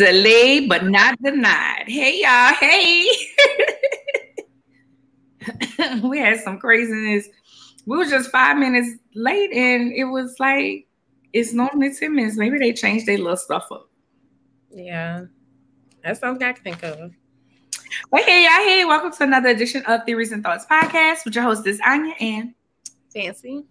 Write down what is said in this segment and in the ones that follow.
Delayed but not denied. Hey y'all, hey. we had some craziness. We were just five minutes late, and it was like it's normally 10 minutes. Maybe they changed their little stuff up. Yeah. That's something I can think of. But hey, y'all, hey, welcome to another edition of Theories and Thoughts podcast with your hostess Anya and Fancy.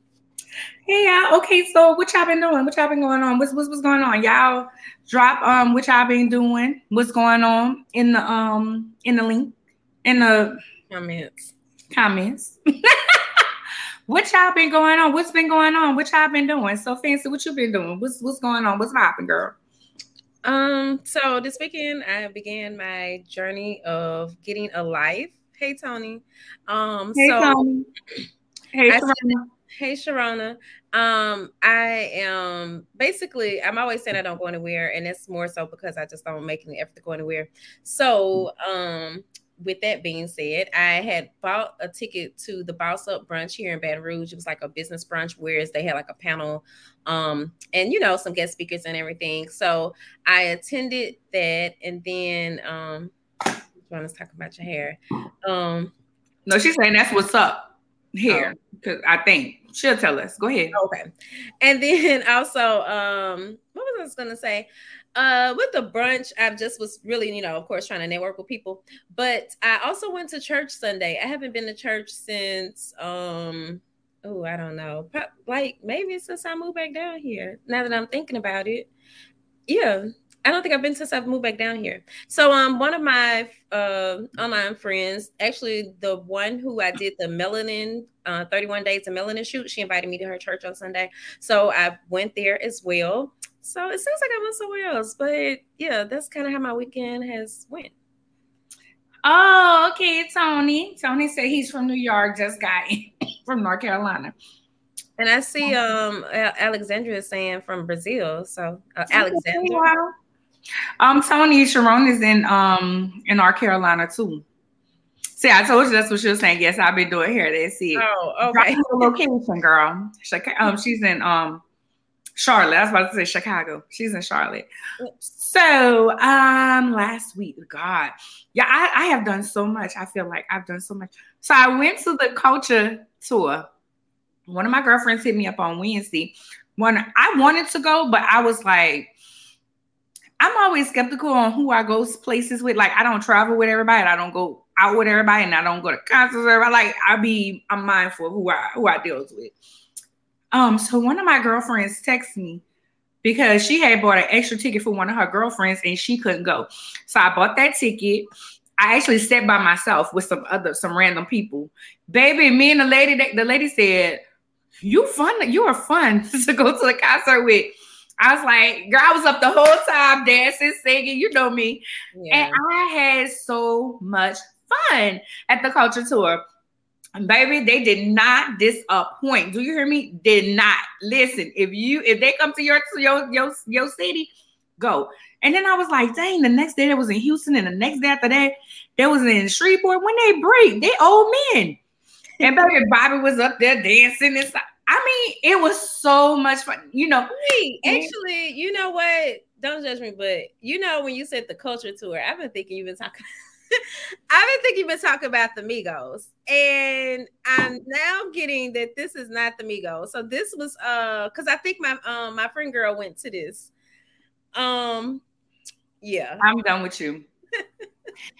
Hey y'all. Okay, so what y'all been doing? What y'all been going on? What's what's, what's going on? Y'all drop um what y'all been doing? What's going on in the um in the link in the comments. Comments. what y'all been going on? What's been going on? What y'all been doing? So fancy, what you been doing? What's what's going on? What's popping, girl? Um, so this weekend I began my journey of getting a life. Hey Tony. Um hey, so Tony. Hey, Hey Sharona. Um, I am basically I'm always saying I don't go anywhere, and it's more so because I just don't make any effort to go anywhere. So um with that being said, I had bought a ticket to the Boss Up brunch here in Baton Rouge. It was like a business brunch, whereas they had like a panel, um, and you know, some guest speakers and everything. So I attended that, and then um, trying to talk about your hair. Um, no, she's saying that's what's up here because oh. I think she'll tell us. Go ahead. Okay. And then also, um, what was I was gonna say? Uh, with the brunch, I just was really, you know, of course, trying to network with people. But I also went to church Sunday. I haven't been to church since um oh, I don't know, like maybe since I moved back down here. Now that I'm thinking about it, yeah, I don't think I've been since I've moved back down here. So um one of my uh online friends, actually the one who I did the melanin uh 31 days of melanin shoot, she invited me to her church on Sunday. So I went there as well. So it seems like I went somewhere else, but yeah, that's kind of how my weekend has went. Oh, okay, Tony. Tony said he's from New York, just got in from North Carolina. And I see um Alexandria saying from Brazil. So uh, Alexandria. Um, Tony Sharon is in um in North Carolina too. See, I told you that's what she was saying. Yes, I've been doing hair. That's it. Oh, okay. location, girl. Um, she's in um Charlotte. I was about to say Chicago. She's in Charlotte. So um last week, God, yeah, I, I have done so much. I feel like I've done so much. So I went to the culture tour. One of my girlfriends hit me up on Wednesday. One I wanted to go, but I was like, I'm always skeptical on who I go places with. Like I don't travel with everybody. I don't go out with everybody, and I don't go to concerts. Everybody. Like I be, I'm mindful of who I who I deals with. Um, so one of my girlfriends texted me because she had bought an extra ticket for one of her girlfriends and she couldn't go. So I bought that ticket. I actually sat by myself with some other some random people. Baby, me and the lady, the lady said, "You fun, you are fun to go to the concert with." I was like, girl, I was up the whole time dancing, singing, you know me. Yeah. And I had so much fun at the culture tour. And baby, they did not disappoint. Do you hear me? Did not. Listen, if you if they come to your your your, your city, go. And then I was like, dang, the next day that was in Houston, and the next day after that, that was in Shreveport. When they break, they old men. And baby, Bobby was up there dancing and stuff. I mean, it was so much fun. You know, Wait, actually, you know what? Don't judge me, but you know, when you said the culture tour, I've been thinking you've been talking. I've been thinking you've been talking about the Migos, and I'm now getting that this is not the Migos. So this was uh, because I think my um my friend girl went to this. Um, yeah, I'm done with you.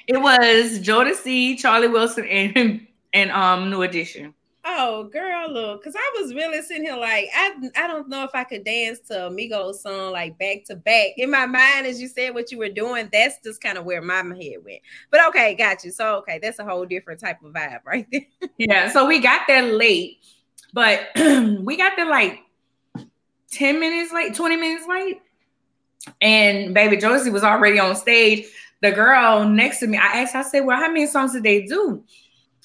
it was Jodeci, Charlie Wilson, and and um New Edition. Oh, girl, look, because I was really sitting here like, I, I don't know if I could dance to Migos song like back to back. In my mind, as you said what you were doing, that's just kind of where my head went. But okay, got you. So, okay, that's a whole different type of vibe right there. yeah, so we got there late, but we got there like 10 minutes late, 20 minutes late. And baby Jodeci was already on stage. The girl next to me, I asked, I said, Well, how many songs did they do?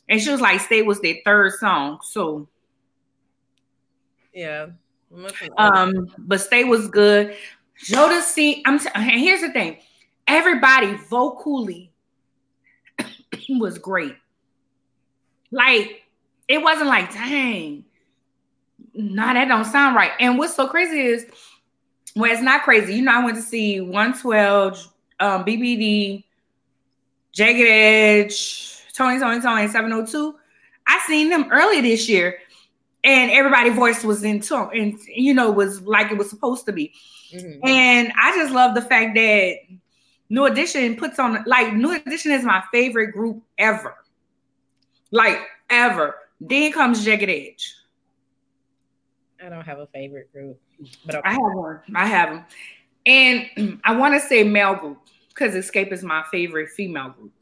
And she was like, Stay was their third song. So yeah. Um, but Stay was good. Jodeci, I'm t- here's the thing. Everybody vocally was great. Like, it wasn't like, dang, nah, that don't sound right. And what's so crazy is well, it's not crazy. You know, I went to see 112 um, BBD, Jagged Edge, Tony, Tony, Tony, 702. I seen them early this year, and everybody's voice was in tone, and you know, was like it was supposed to be. Mm-hmm. And I just love the fact that New Edition puts on like New Edition is my favorite group ever, like ever. Then comes Jagged Edge. I don't have a favorite group, but okay. I have one. I have them, and I want to say male group because Xscape is my favorite female group.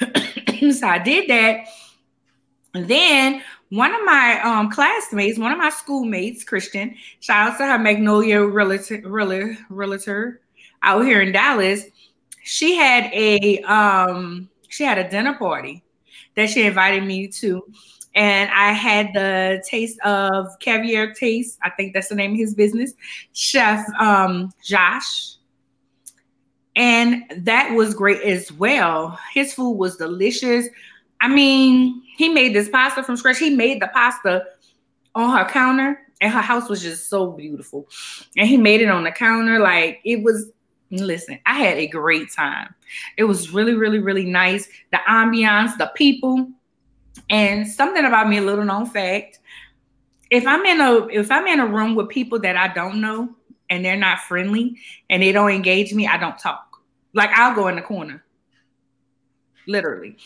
so I did that. And then one of my um, classmates, one of my schoolmates, Christian, shout out to her Magnolia realtor, realtor, realtor out here in Dallas. She had a um, she had a dinner party that she invited me to and I had the taste of caviar taste. I think that's the name of his business, Chef um, Josh. And that was great as well. His food was delicious. I mean, he made this pasta from scratch. He made the pasta on her counter, and her house was just so beautiful. And he made it on the counter. Like it was, listen, I had a great time. It was really, really, really nice. The ambiance, the people and something about me, a little known fact, if I'm in a if I'm in a room with people that I don't know and they're not friendly and they don't engage me, I don't talk. Like I'll go in the corner. Literally.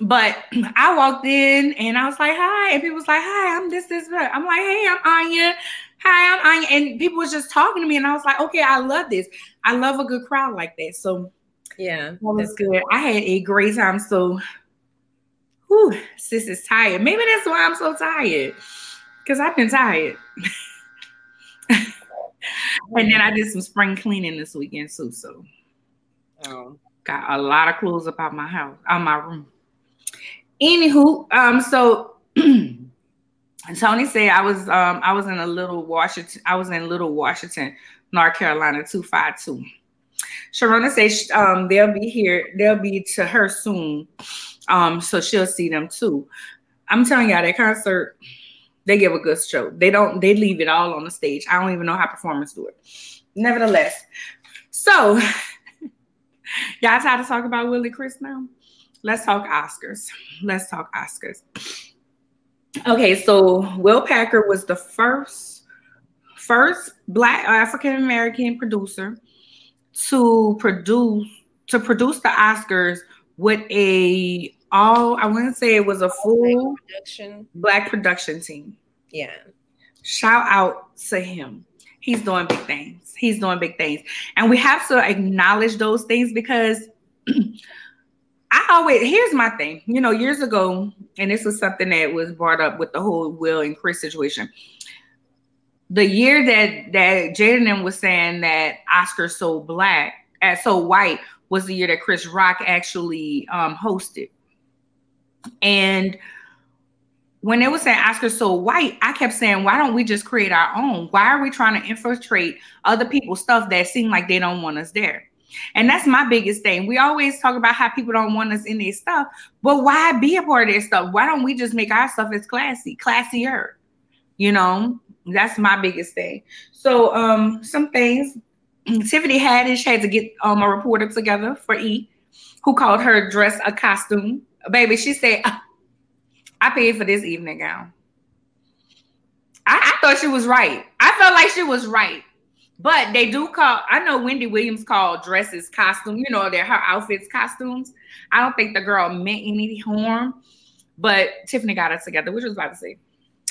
But I walked in and I was like, hi. And people was like, hi, I'm this, this, that. I'm like, hey, I'm Anya. Hi, I'm Anya. And people was just talking to me. And I was like, okay, I love this. I love a good crowd like that. So yeah, that was good. I had a great time. So whew, sis is tired. Maybe that's why I'm so tired. Because I've been tired. and then I did some spring cleaning this weekend too. So oh. got a lot of clothes up about my house, out my room. Anywho, um, so Tony said I was um I was in a little Washington, I was in Little Washington, North Carolina, 252. Sharona says um they'll be here, they'll be to her soon. Um, so she'll see them too. I'm telling y'all, that concert, they give a good show. They don't, they leave it all on the stage. I don't even know how performers do it. Nevertheless, so y'all tired to talk about Willie Chris now? Let's talk Oscars. Let's talk Oscars. Okay, so Will Packer was the first first black African American producer to produce to produce the Oscars with a all I wouldn't say it was a full black production black production team. Yeah. Shout out to him. He's doing big things. He's doing big things. And we have to acknowledge those things because I always here's my thing. You know, years ago, and this was something that was brought up with the whole Will and Chris situation. The year that that Jaden was saying that Oscar's so black, as so white, was the year that Chris Rock actually um, hosted. And when they were saying Oscar's so white, I kept saying, why don't we just create our own? Why are we trying to infiltrate other people's stuff that seem like they don't want us there? And that's my biggest thing. We always talk about how people don't want us in their stuff, but why be a part of their stuff? Why don't we just make our stuff as classy, classier? You know, that's my biggest thing. So, um, some things Tiffany Haddish had to get um, a reporter together for E, who called her dress a costume baby, she said, I paid for this evening gown. I, I, thought she was right. I felt like she was right. But they do call, I know Wendy Williams called dresses costume, you know, they're her outfits costumes. I don't think the girl meant any harm, but Tiffany got us together, which was about to say.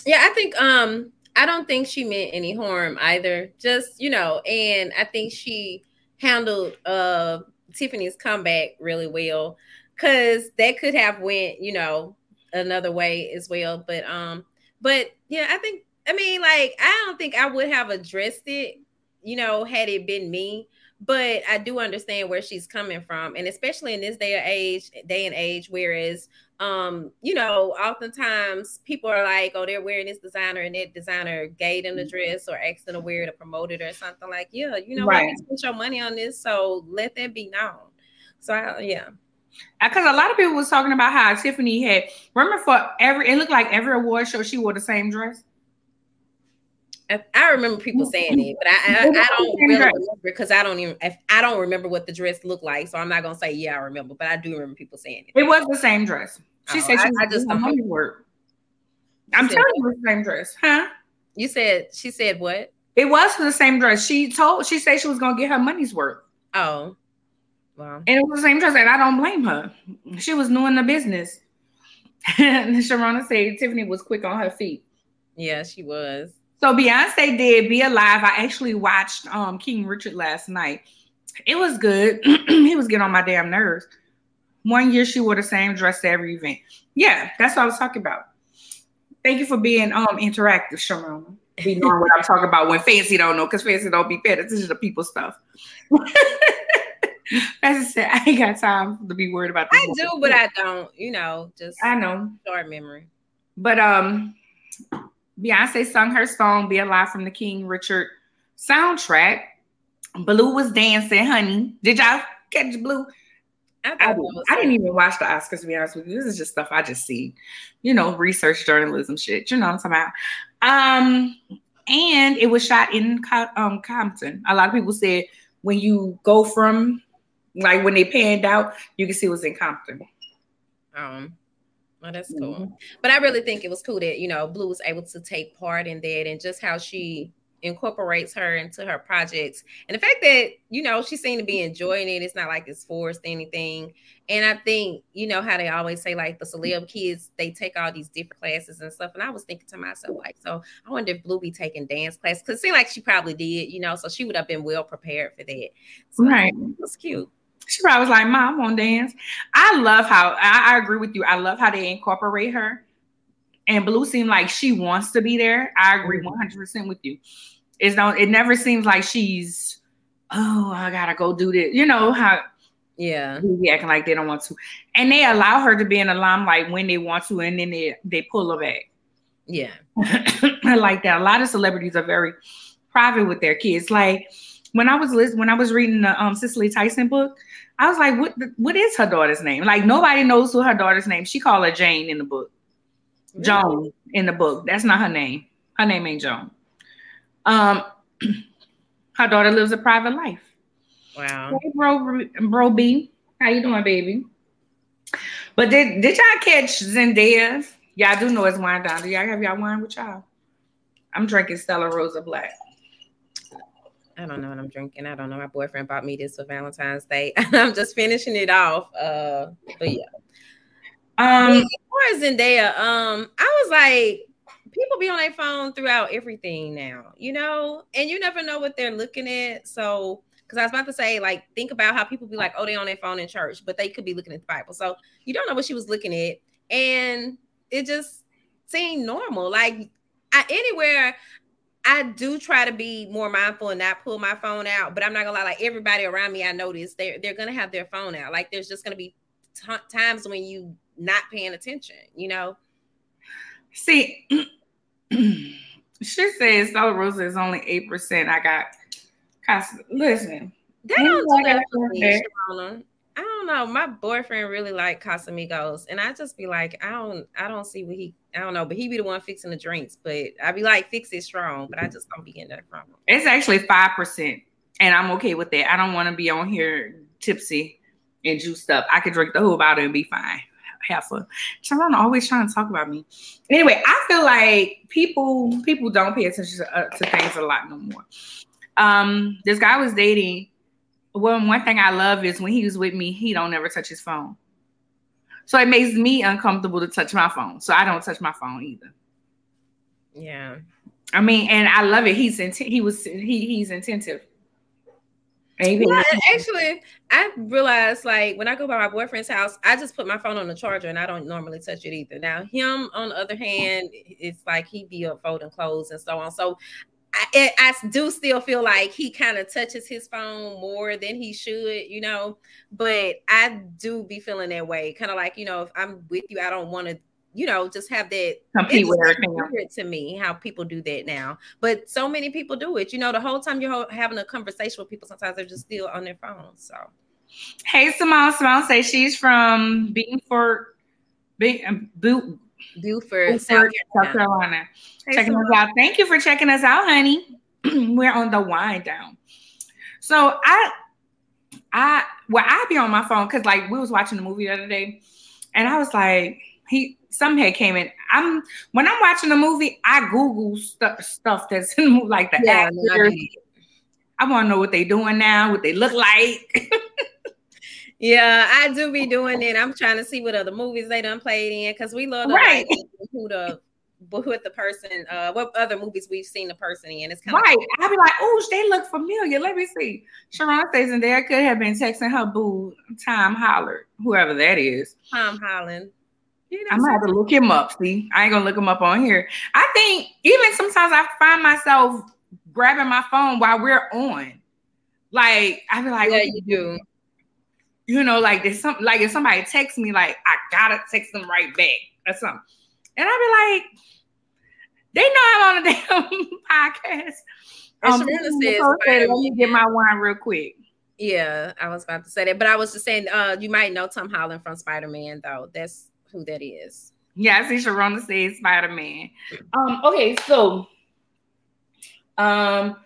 Yeah, I think um I don't think she meant any harm either. Just, you know, and I think she handled uh Tiffany's comeback really well because that could have went, you know, another way as well. But um, but yeah, I think I mean, like, I don't think I would have addressed it, you know, had it been me. But I do understand where she's coming from, and especially in this day of age, day and age, whereas um, you know, oftentimes people are like, oh, they're wearing this designer, and that designer gave them the mm-hmm. dress or asked them to wear it or promote it or something like, yeah, you know, right. spend your money on this, so let that be known. So I, yeah Uh, because a lot of people was talking about how Tiffany had remember for every it looked like every award show she wore the same dress. I, remember people mm-hmm. saying it, but I, I, I don't really remember because I don't even if I don't remember what the dress looked like, so I'm not gonna say yeah I remember, but I do remember people saying it. It was the same dress. She oh, said she I, I just the money work. I'm telling you, it was the same dress, huh? You said she said what? It was for the same dress. She told she said she was gonna get her money's worth. Oh, wow. And it was the same dress, and I don't blame her. She was doing the business. and Sharona said Tiffany was quick on her feet. Yeah, she was. So Beyonce did Be Alive. I actually watched um King Richard last night. It was good. he was getting on my damn nerves. One year she wore the same dress to every event. Yeah, that's what I was talking about. Thank you for being um interactive, Sharona. Be knowing what I'm talking about when fancy don't know, because fancy don't be paying attention to people stuff. As I said, I ain't got time to be worried about. I do, but I don't. You know, just I know short memory. But um, Beyonce sung her song "Be Alive" from the King Richard soundtrack. Blue was dancing, honey. Did y'all catch Blue? I, I, didn't, I didn't even watch the Oscars to be honest with you. This is just stuff I just see, you know, research journalism shit. You know what I'm talking about. Um, and it was shot in um, Compton. A lot of people said when you go from like when they panned out, you can see it was in Compton. Um, Oh, that's cool. Mm-hmm. But I really think it was cool that, you know, Blue was able to take part in that and just how she incorporates her into her projects. And the fact that, you know, she seemed to be enjoying it. It's not like it's forced anything. And I think, you know, how they always say, like, the celeb kids, they take all these different classes and stuff. And I was thinking to myself, like, so I wonder if Blue be taking dance class because it seemed like she probably did, you know, so she would have been well prepared for that. So right. It was cute. She probably was like, Mom, I dance. I love how I, I agree with you. I love how they incorporate her. And Blue seemed like she wants to be there. I agree 100% mm-hmm. with you. It's no, it never seems like she's, oh, I gotta go do this. You know how yeah, be acting like they don't want to, and they allow her to be in the limelight when they want to, and then they they pull her back. Yeah, I like that. A lot of celebrities are very private with their kids. Like when I was listening, when I was reading the um Cicely Tyson book, I was like, what what is her daughter's name? Like nobody knows who her daughter's name. She called her Jane in the book. Really? Joan in the book. That's not her name. Her name ain't Joan. Um her daughter lives a private life. Wow. Hey, bro, bro B. How you doing, baby? But did did y'all catch Zendaya? Y'all do know it's wine down. Do y'all have y'all wine with y'all? I'm drinking Stella Rosa Black. I don't know what I'm drinking. I don't know. My boyfriend bought me this for Valentine's Day. I'm just finishing it off. Uh, but yeah. Um, as Zendaya, um, I was like, people be on their phone throughout everything now, you know, and you never know what they're looking at. So, because I was about to say, like, think about how people be like, oh, they on their phone in church, but they could be looking at the Bible. So you don't know what she was looking at, and it just seemed normal. Like, I, anywhere I do try to be more mindful and not pull my phone out, but I'm not gonna lie. Like everybody around me, I notice they're they're gonna have their phone out. Like there's just gonna be t- times when you not paying attention. You know. See, she says Stella Rosa is only eight percent. I got. Listen, they don't do that for me, I don't know. My boyfriend really like Casamigos, and I just be like, I don't, I don't see what he, I don't know, but he be the one fixing the drinks. But I'd be like, fix it strong, but I just don't be getting that from him. It's actually five percent, and I'm okay with that. I don't want to be on here tipsy and juiced up. I could drink the whole bottle and be fine. Have fun. Sharon always trying to talk about me. Anyway, I feel like people people don't pay attention to, uh, to things a lot no more. Um, this guy was dating well, one thing I love is when he was with me, he don't ever touch his phone. So it makes me uncomfortable to touch my phone. So I don't touch my phone either. Yeah. I mean, and I love it. He's he was he he's attentive. Yeah, actually, I realized like when I go by my boyfriend's house, I just put my phone on the charger and I don't normally touch it either. Now, him on the other hand, it's like he be up folding clothes and so on. So I, I do still feel like he kind of touches his phone more than he should, you know. But I do be feeling that way, kind of like you know, if I'm with you, I don't want to, you know, just have that compete with everything. To me, how people do that now, but so many people do it. You know, the whole time you're having a conversation with people, sometimes they're just still on their phones. So, hey, Simone, Simone say she's from Beanford, Be- um, Beaufort, South Carolina. Hey, checking us out. Thank you for checking us out, honey. We're on the wind down. So I, I, well, I be on my phone because like we was watching the movie the other day, and I was like, he, some head came in. I'm when I'm watching the movie, I Google stuff stuff that's in the movie, like the yeah, actors. I want to know what they doing now, what they look like. yeah, I do be doing it. I'm trying to see what other movies they done played in because we love to right. who the with the person, uh, what other movies we've seen the person in. It's kind right. Of I'll be like, oh, they look familiar. Let me see. Sharon stays in there. Could have been texting her boo, Tom Holland, whoever that is. Tom Holland. I'm gonna have to look him up. See, I ain't gonna look him up on here. I think even sometimes I find myself grabbing my phone while we're on. Like I be like, yeah, you do. You know, like there's some like if somebody texts me, like I gotta text them right back or something, and I'd be like, they know I'm on a damn podcast. Um, says, let me get my wine real quick. Yeah, I was about to say that, but I was just saying, uh, you might know Tom Holland from Spider Man, though. That's who that is. Yeah, I see Sharona says Spider Man. Um, okay, so um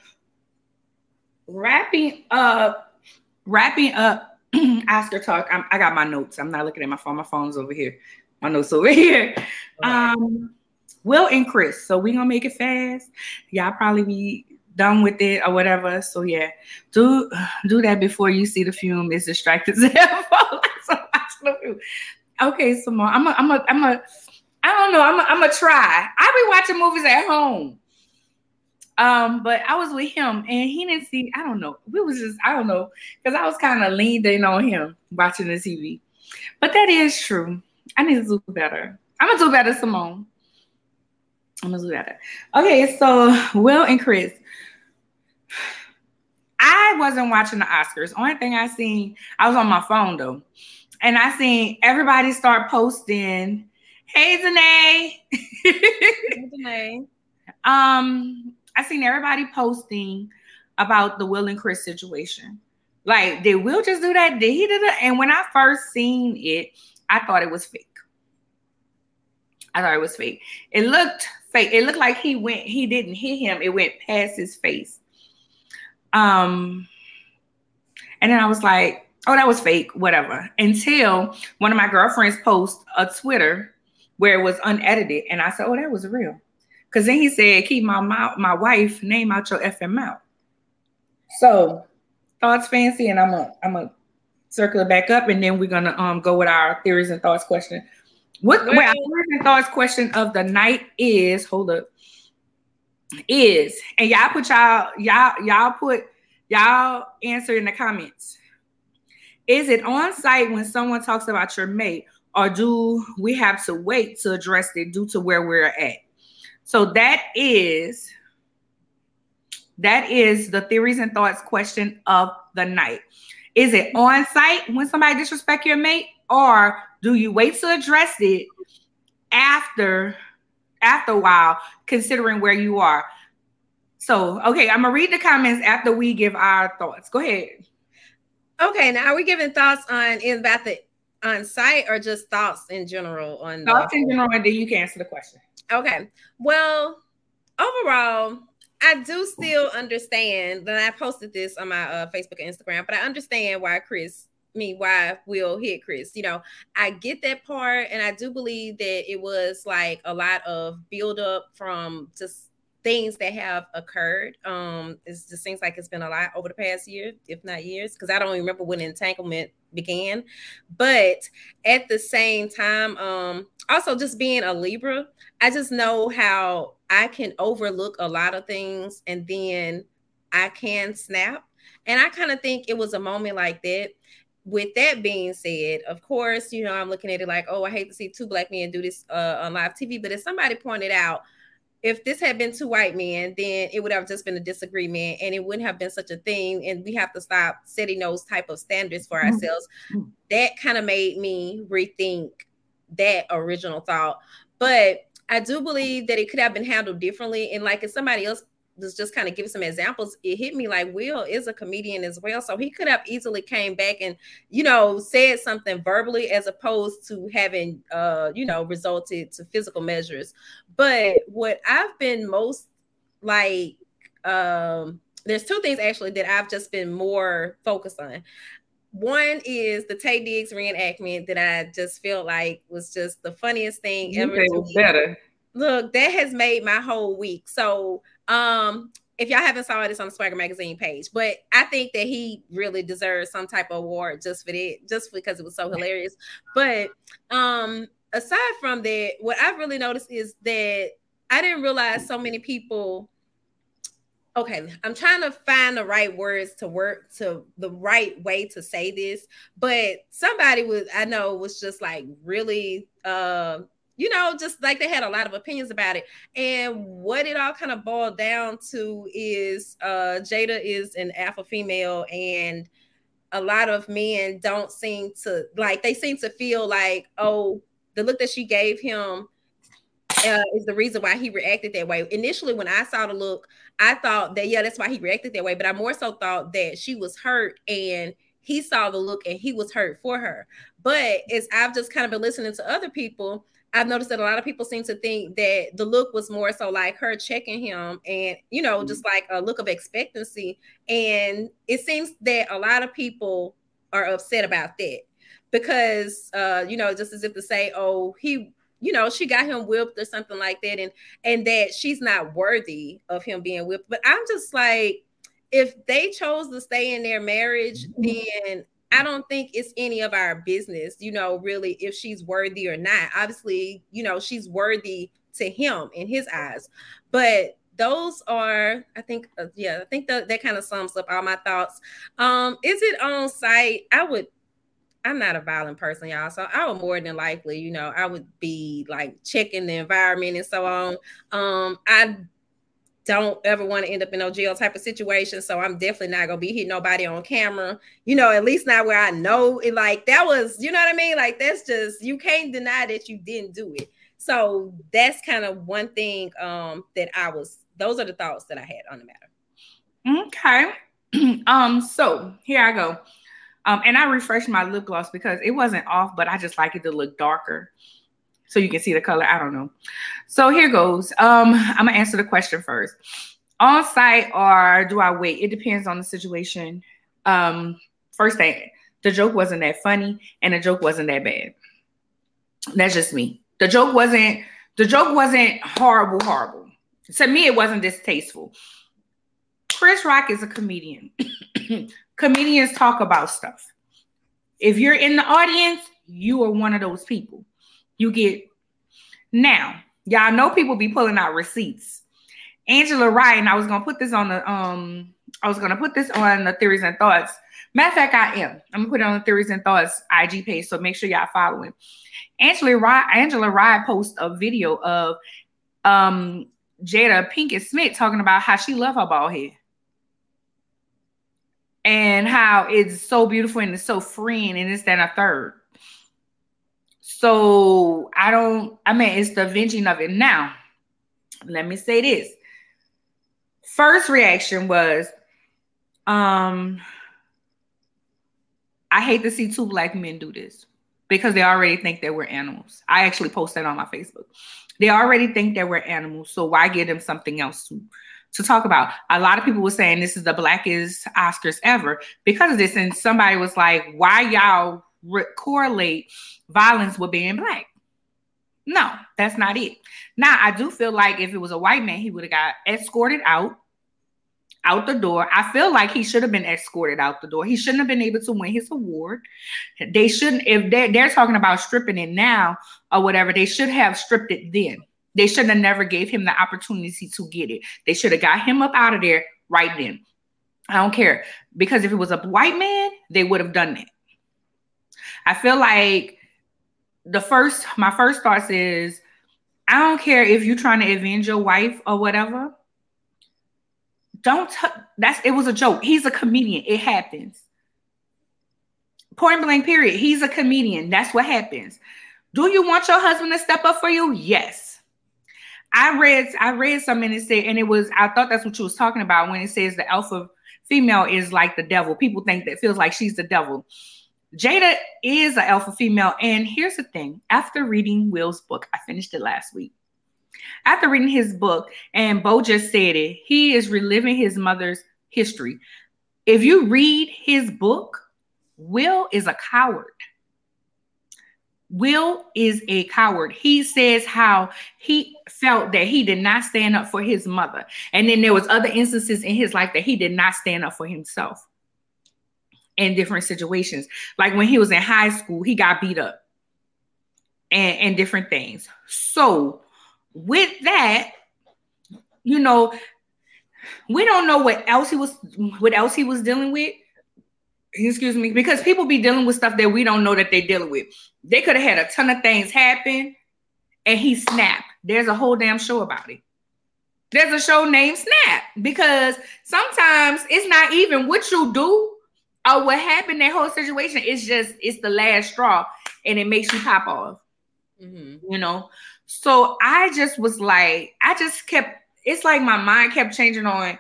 wrapping up, wrapping up Oscar talk. I'm, I got my notes. I'm not looking at my phone. My phone's over here. My notes over here. Um, Will and Chris. So we gonna make it fast. Y'all probably be done with it or whatever. So yeah, do do that before you see the fume. It's distracted Okay, Simone. I'm a, I'm a, I'm a, I don't know. I'm a, I'm a try. I be watching movies at home. Um, but I was with him and he didn't see, I don't know. We was just, I don't know, because I was kind of leaned in on him watching the TV. But that is true. I need to do better. I'm gonna do better, Simone. I'm gonna do better. Okay, so Will and Chris. I wasn't watching the Oscars. Only thing I seen, I was on my phone though, and I seen everybody start posting. Hey, Zane. hey, Zane. Um, I seen everybody posting about the Will and Chris situation. Like, did Will just do that? Did he do that? And when I first seen it, I thought it was fake. I thought it was fake. It looked fake. It looked like he went, he didn't hit him. It went past his face. Um, and then I was like, oh, that was fake, whatever. Until one of my girlfriends post a Twitter where it was unedited. And I said, oh, that was real. Because then he said, keep my mouth, my wife name out your effing mouth. So thoughts fancy, and I'm a I'm a circle it back up, and then we're gonna um go with our theories and thoughts question. What well, our theories and thoughts question of the night is hold up is and y'all put y'all y'all y'all put y'all answer in the comments. Is it on site when someone talks about your mate, or do we have to wait to address it due to where we're at? So that is that is the theories and thoughts question of the night. Is it on site when somebody disrespect your mate, or do you wait to address it after after a while, considering where you are? So, okay, I'm gonna read the comments after we give our thoughts. Go ahead. Okay, now are we giving thoughts on in about the on site or just thoughts in general on thoughts the- in general, and then you can answer the question. Okay. Well, overall, I do still understand that I posted this on my uh, Facebook and Instagram, but I understand why Chris, me, why Will hit Chris. You know, I get that part, and I do believe that it was like a lot of build up from just things that have occurred. Um, it just seems like it's been a lot over the past year, if not years, because I don't remember when entanglement began. But at the same time, um, also just being a Libra, I just know how I can overlook a lot of things and then I can snap. And I kind of think it was a moment like that. With that being said, of course, you know, I'm looking at it like, oh, I hate to see two black men do this uh, on live TV. But as somebody pointed out, if this had been two white men, then it would have just been a disagreement and it wouldn't have been such a thing. And we have to stop setting those type of standards for mm-hmm. ourselves. That kind of made me rethink that original thought. But I do believe that it could have been handled differently. And like if somebody else was just kind of giving some examples, it hit me like Will is a comedian as well. So he could have easily came back and, you know, said something verbally as opposed to having, uh, you know, resulted to physical measures. But what I've been most like, um, there's two things actually that I've just been more focused on. One is the Taye Diggs reenactment that I just felt like was just the funniest thing ever. it was better. Look, that has made my whole week. So, um, if y'all haven't saw it, it's on the Swagger Magazine page. But I think that he really deserves some type of award just for that, just because it was so hilarious. But um, aside from that, what I've really noticed is that I didn't realize so many people. Okay, I'm trying to find the right words to work to the right way to say this, but somebody was I know was just like really uh you know, just like they had a lot of opinions about it. And what it all kind of boiled down to is uh Jada is an alpha female and a lot of men don't seem to like they seem to feel like, oh, the look that she gave him uh, is the reason why he reacted that way. Initially, when I saw the look, I thought that yeah, that's why he reacted that way. But I more so thought that she was hurt and he saw the look and he was hurt for her. But as I've just kind of been listening to other people, I've noticed that a lot of people seem to think that the look was more so like her checking him and you know, just like a look of expectancy. And it seems that a lot of people are upset about that because uh, you know, just as if to say, oh, he you know she got him whipped or something like that and and that she's not worthy of him being whipped. But i'm just like if they chose to stay in their marriage then i don't think it's any of our business you know really if she's worthy or not obviously you know she's worthy to him in his eyes but those are i think uh, yeah i think that that kind of sums up all my thoughts um is it on site i would I'm not a violent person, y'all. So I would more than likely, you know, I would be like checking the environment and so on. Um, I don't ever want to end up in no jail type of situation. So I'm definitely not gonna be hitting nobody on camera, you know, at least not where I know it like that was, you know what I mean? Like that's just you can't deny that you didn't do it. So that's kind of one thing um that I was those are the thoughts that I had on the matter. Okay. um, so here I go. Um, and I refreshed my lip gloss because it wasn't off, but I just like it to look darker. So you can see the color. I don't know. So here goes. Um, I'm gonna answer the question first. On site or do I wait? It depends on the situation. Um, first thing, the joke wasn't that funny, and the joke wasn't that bad. That's just me. The joke wasn't the joke wasn't horrible, horrible. To me, it wasn't distasteful. Chris Rock is a comedian. Comedians talk about stuff. If you're in the audience, you are one of those people. You get now, y'all know people be pulling out receipts. Angela Ryan, I was gonna put this on the um, I was gonna put this on the theories and thoughts. Matter of fact, I am. I'm gonna put it on the theories and thoughts IG page, so make sure y'all following. Angela Rye, Angela Rye posts a video of um Jada Pinkett Smith talking about how she love her bald head and how it's so beautiful and it's so freeing and it's then a third. So I don't, I mean, it's the avenging of it. Now, let me say this. First reaction was, um, I hate to see two black men do this because they already think that we're animals. I actually posted on my Facebook. They already think that we're animals. So why give them something else to to talk about. A lot of people were saying this is the blackest Oscars ever because of this. And somebody was like, why y'all re- correlate violence with being black? No, that's not it. Now, I do feel like if it was a white man, he would have got escorted out, out the door. I feel like he should have been escorted out the door. He shouldn't have been able to win his award. They shouldn't, if they're, they're talking about stripping it now or whatever, they should have stripped it then. They should have never gave him the opportunity to get it. They should have got him up out of there right then. I don't care because if it was a white man, they would have done it. I feel like the first, my first thoughts is, I don't care if you're trying to avenge your wife or whatever. Don't t- that's it was a joke. He's a comedian. It happens. Point blank. Period. He's a comedian. That's what happens. Do you want your husband to step up for you? Yes. I read I read something and it said, and it was I thought that's what you was talking about when it says the alpha female is like the devil. People think that feels like she's the devil. Jada is an alpha female, and here's the thing: after reading Will's book, I finished it last week. After reading his book, and Bo just said it, he is reliving his mother's history. If you read his book, Will is a coward. Will is a coward. He says how he felt that he did not stand up for his mother. And then there was other instances in his life that he did not stand up for himself in different situations. Like when he was in high school, he got beat up and, and different things. So with that, you know, we don't know what else he was what else he was dealing with excuse me, because people be dealing with stuff that we don't know that they're dealing with. They could have had a ton of things happen and he snapped. There's a whole damn show about it. There's a show named Snap because sometimes it's not even what you do or what happened that whole situation. It's just it's the last straw and it makes you pop off. Mm-hmm. You know, so I just was like, I just kept. It's like my mind kept changing on.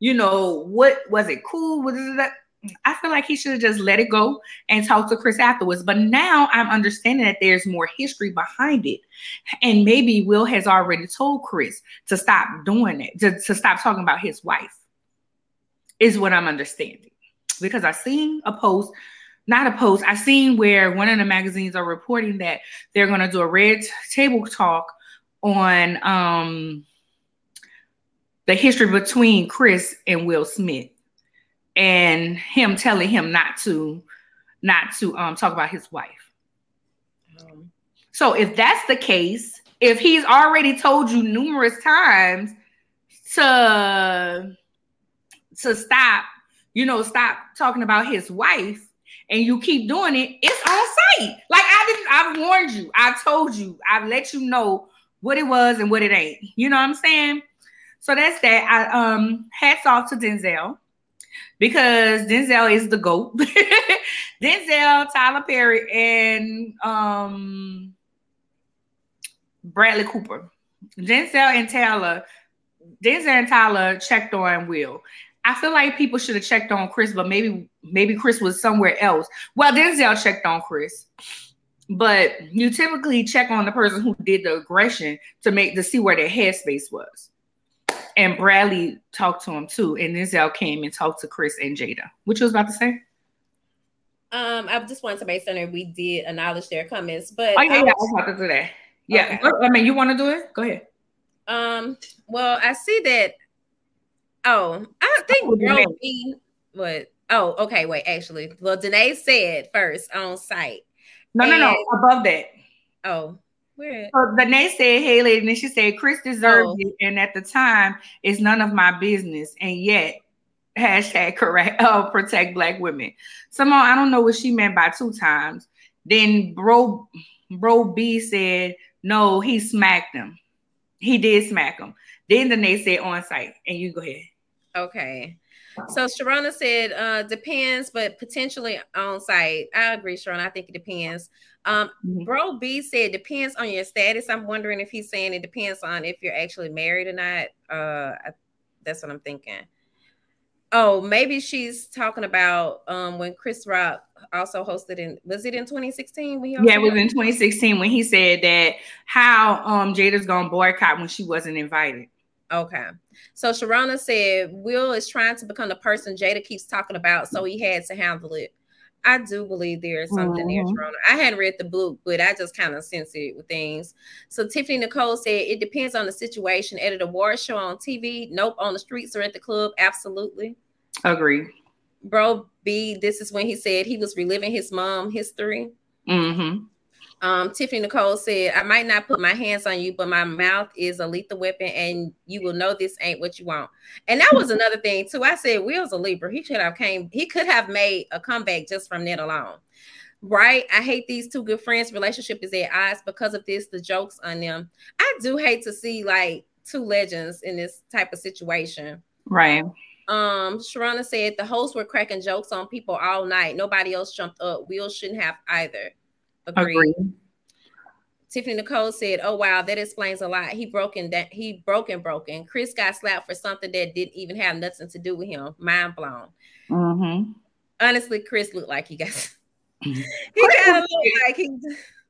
You know, what was it cool? Was it I feel like he should have just let it go and talked to Chris afterwards. But now I'm understanding that there's more history behind it. And maybe Will has already told Chris to stop doing it, to, to stop talking about his wife, is what I'm understanding. Because I seen a post, not a post, I seen where one of the magazines are reporting that they're going to do a red table talk on um, the history between Chris and Will Smith and him telling him not to not to um talk about his wife. Um, so if that's the case, if he's already told you numerous times to to stop, you know, stop talking about his wife and you keep doing it, it's on site. Like I didn't I've warned you. I've told you. I've let you know what it was and what it ain't. You know what I'm saying? So that's that. I um hats off to Denzel because Denzel is the GOAT. Denzel, Tyler Perry, and um, Bradley Cooper. Denzel and Tyler, Denzel and Tyler checked on Will. I feel like people should have checked on Chris, but maybe maybe Chris was somewhere else. Well, Denzel checked on Chris, but you typically check on the person who did the aggression to make to see where their headspace was and Bradley talked to him too. And Denzel came and talked to Chris and Jada. What you was about to say? Um, I just wanted to make certain we did acknowledge their comments, but oh yeah, I was, yeah, I was about to do that. Yeah, okay. I mean, you want to do it? Go ahead. Um, well, I see that. Oh, I think Bro B. What? Oh, okay. Wait, actually, well, Danae said first on site. No, and, no, no. Above that. Oh, where? So Danae said, "Hey, lady," and then she said, "Chris deserves oh. it," and at the time, it's none of my business, and yet. Hashtag correct. Oh, protect black women. Somehow I don't know what she meant by two times. Then bro, bro B said no, he smacked him. He did smack him. Then Danae said on site, and you go ahead. Okay. So Sharona said, uh, depends, but potentially on site. I agree, Sharona. I think it depends. Um, mm-hmm. Bro B said depends on your status. I'm wondering if he's saying it depends on if you're actually married or not. Uh, I, that's what I'm thinking. Oh, maybe she's talking about um when Chris Rock also hosted in was it in 2016 when he Yeah, it was in 2016 when he said that how um Jada's gonna boycott when she wasn't invited. Okay. So Sharona said Will is trying to become the person Jada keeps talking about, so he had to handle it. I do believe there is something mm-hmm. there, Sharona. I hadn't read the book, but I just kind of sense it with things. So Tiffany Nicole said it depends on the situation. At an award show on TV, nope. On the streets or at the club, absolutely. Agree. Bro B, this is when he said he was reliving his mom history. Mm-hmm. Um, Tiffany Nicole said, I might not put my hands on you, but my mouth is a lethal weapon, and you will know this ain't what you want. And that was another thing too. I said Will's a Libra. He should have came, he could have made a comeback just from that alone. Right. I hate these two good friends' relationship is at odds because of this, the jokes on them. I do hate to see like two legends in this type of situation. Right. Um, Sharona said the hosts were cracking jokes on people all night. Nobody else jumped up. Will shouldn't have either. Agree. Tiffany Nicole said, "Oh wow, that explains a lot. He broken that he broken broken. Chris got slapped for something that didn't even have nothing to do with him. Mind blown. Mm-hmm. Honestly, Chris looked like he got. he kind of looked like he."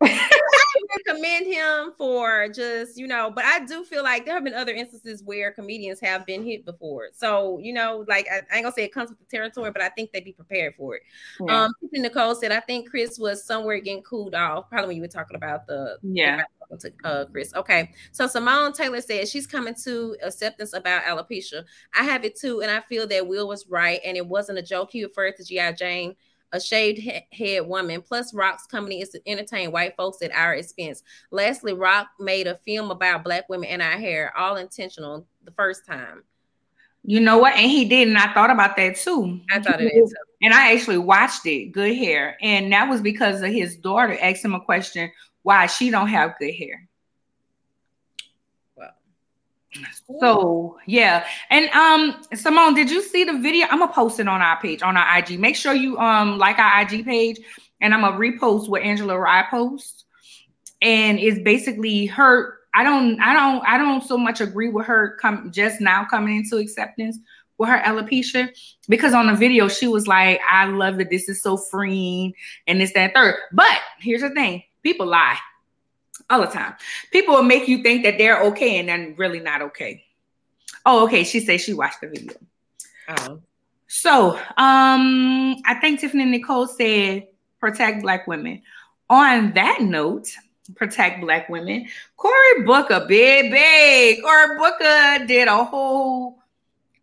I commend him for just, you know, but I do feel like there have been other instances where comedians have been hit before. So, you know, like I, I ain't gonna say it comes with the territory, but I think they'd be prepared for it. Yeah. Um, Nicole said, I think Chris was somewhere getting cooled off, probably when you were talking about the yeah. To, uh, Chris. Okay. So Simone Taylor said she's coming to acceptance about alopecia. I have it too, and I feel that Will was right, and it wasn't a joke. He referred to G.I. Jane a shaved head woman. Plus, Rock's company is to entertain white folks at our expense. Lastly, Rock made a film about black women and our hair, all intentional the first time. You know what? And he did, and I thought about that too. I thought it is. And I actually watched it, Good Hair. And that was because of his daughter asked him a question why she don't have good hair. So yeah, and um, Simone, did you see the video? I'm gonna post it on our page on our IG. Make sure you um like our IG page, and I'm gonna repost what Angela Rye posts. And it's basically her. I don't, I don't, I don't so much agree with her come just now coming into acceptance with her alopecia because on the video she was like, "I love that this is so freeing and this that and third. But here's the thing: people lie all the time. People will make you think that they're okay and then really not okay. Oh, okay. She says she watched the video. Oh. So um I think Tiffany Nicole said protect black women. On that note, protect black women. Cory Booker, big, big. Cory Booker did a whole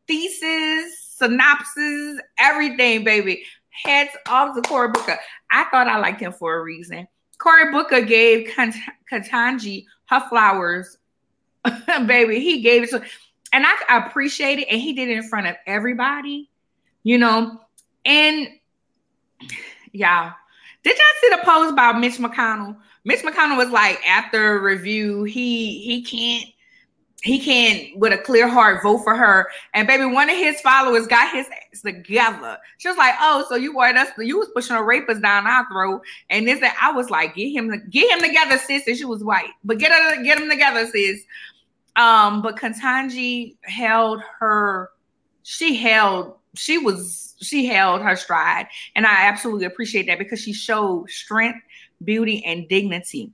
thesis, synopsis, everything, baby. Heads off to Cory Booker. I thought I liked him for a reason. Cory Booker gave Ketanji her flowers, baby. He gave it to, and I appreciate it. And he did it in front of everybody, you know. And y'all, did y'all see the post about Mitch McConnell? Mitch McConnell was like, after review, he he can't he can't with a clear heart vote for her. And baby, one of his followers got his ass together. She was like, "Oh, so you wanted us? You was pushing a rapist down our throat." And this, I was like, "Get him, get him together, sis." And she was white, but get her, get him together, sis. Um, but Ketanji held her. She held. She was. She held her stride, and I absolutely appreciate that because she showed strength, beauty, and dignity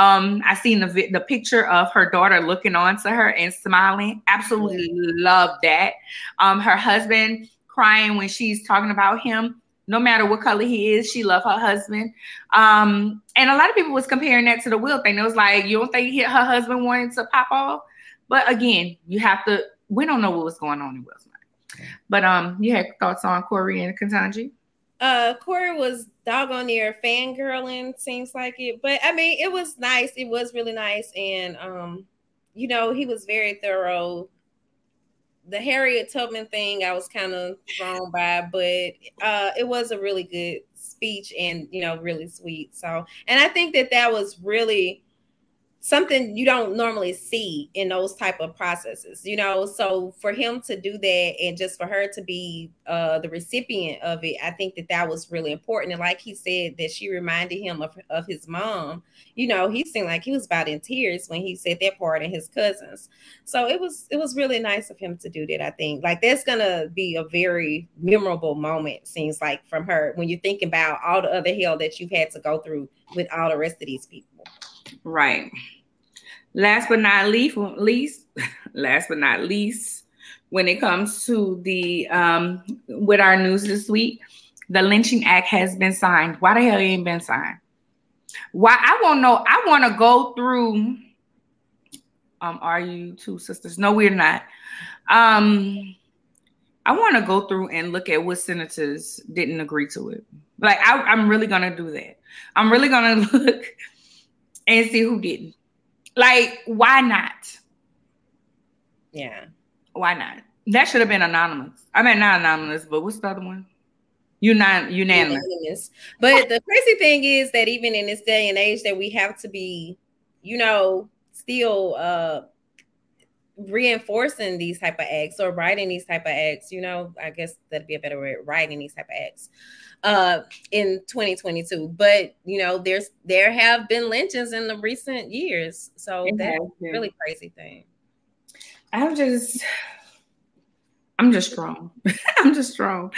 um, I seen the the picture of her daughter looking on to her and smiling. Absolutely love that. Um, her husband crying when she's talking about him. No matter what color he is, she loved her husband. Um, and a lot of people was comparing that to the Will thing. It was like, you don't think her husband wanted to pop off? But again, you have to. We don't know what was going on in Will's mind. But um, you had thoughts on Cory and Ketanji? Uh Cory was doggone near fangirling, seems like it. But I mean, it was nice. It was really nice. And um, you know, he was very thorough. The Harriet Tubman thing I was kind of thrown by, but uh it was a really good speech and you know, really sweet. So and I think that that was really something you don't normally see in those type of processes you know? So for him to do that and just for her to be uh the recipient of it i think that that was really important. And like he said that she reminded him of, of his mom you know he seemed like he was about in tears when he said that part and his cousins. So it was it was really nice of him to do that i think. Like that's gonna be a very memorable moment seems like from her when you're thinking about all the other hell that you've had to go through with all the rest of these people Right. Last but not least, least, last but not least, when it comes to the um with our news this week, the lynching act has been signed. Why the hell it ain't been signed? Why I won't know. I want to go through. Um, are you two sisters? No, we're not. Um, I want to go through and look at what senators didn't agree to it. Like I, I'm really gonna do that. I'm really gonna look and see who didn't. Like, why not? Yeah. Why not? That should have been anonymous. I mean, not anonymous, but what's the other one? Unan- unanimous. unanimous. But the crazy thing is that even in this day and age, that we have to be, you know, still uh reinforcing these type of acts or writing these type of acts you know i guess that'd be a better word writing these type of acts uh in 2022 but you know there's there have been lynchings in the recent years. So it that's a really crazy thing. I'm just i'm just strong. I'm just strong.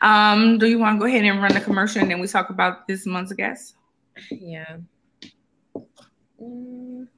Um do you want to go ahead and run the commercial and then we talk about this month's guest? Yeah. Mm.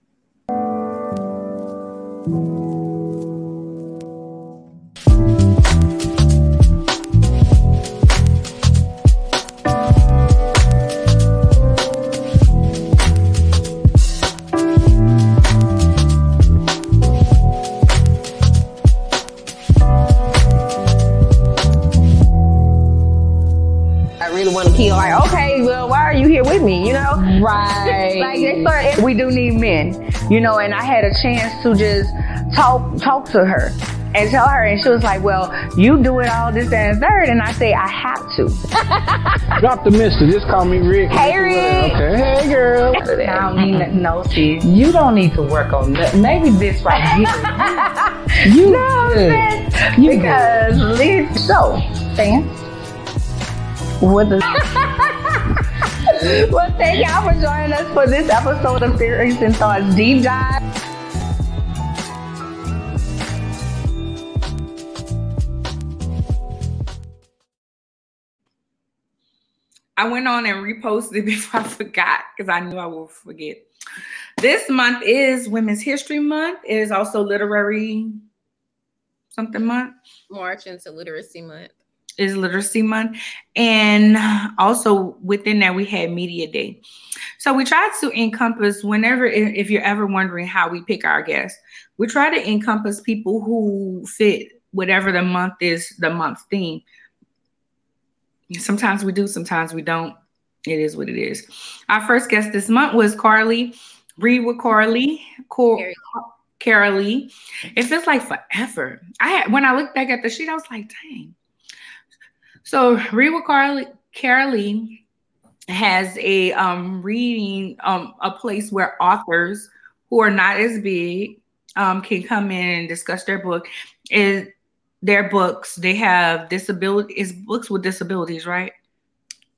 Kid like, okay, well, why are you here with me? You know? Right. like they start, we do need men, you know, and I had a chance to just talk, talk to her and tell her, and she was like, "Well, you do it all this and third. and I say, "I have to." Drop the mister. Just call me Rick. Hey, Rick. Okay. Hey, girl. I don't need nothing, no, sis. You don't need to work on that. Maybe this right here. you know, sis. You because this so, Sam. What the? well, thank y'all for joining us for this episode of Theories and Thoughts Deep Dive. I went on and reposted before I forgot because I knew I would forget. This month is Women's History Month. It is also Literary something month. March into Literacy Month is Literacy Month. And also within that, we had Media Day. So we try to encompass whenever, if you're ever wondering how we pick our guests, we try to encompass people who fit whatever the month is, the month theme. Sometimes we do, sometimes we don't. It is what it is. Our first guest this month was Carly. Read with Carly. Cor- Carolee. It feels like forever. I had when I looked back at the sheet, I was like, dang, so Rewa Carly, has a um, reading, um, a place where authors who are not as big um, can come in and discuss their book. Is their books? They have disability. Is books with disabilities, right?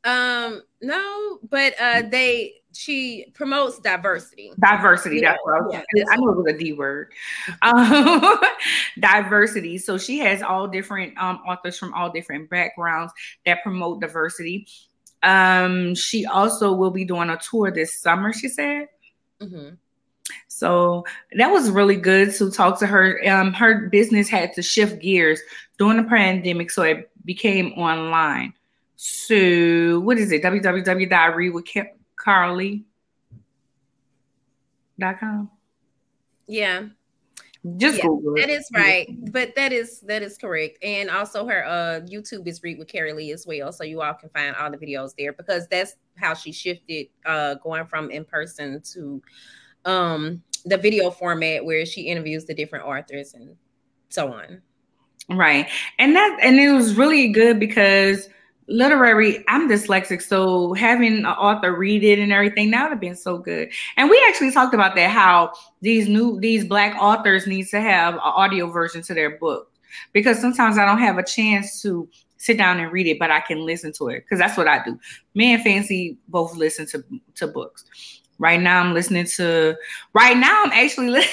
Um, no, but uh, they she promotes diversity. Diversity. Yeah, that's what I was. Yeah, I know it was a D word. Um, diversity. So she has all different um, authors from all different backgrounds that promote diversity. Um, she also will be doing a tour this summer. She said. Mm-hmm. So that was really good to talk to her. Um, her business had to shift gears during the pandemic, so it became online. So what is it? www.readwithcarly.com. Yeah. Just yeah, Google That is right. But that is that is correct. And also her uh YouTube is Read with Carrie Lee as well. So you all can find all the videos there because that's how she shifted uh going from in person to um the video format where she interviews the different authors and so on. Right. And that and it was really good because literary i'm dyslexic so having an author read it and everything that would have been so good. And we actually talked about that how these new these black authors needs to have an audio version to their book. Because sometimes i don't have a chance to sit down and read it but i can listen to it because that's what i do. Me and fancy both listen to to books. Right now i'm listening to right now i'm actually li-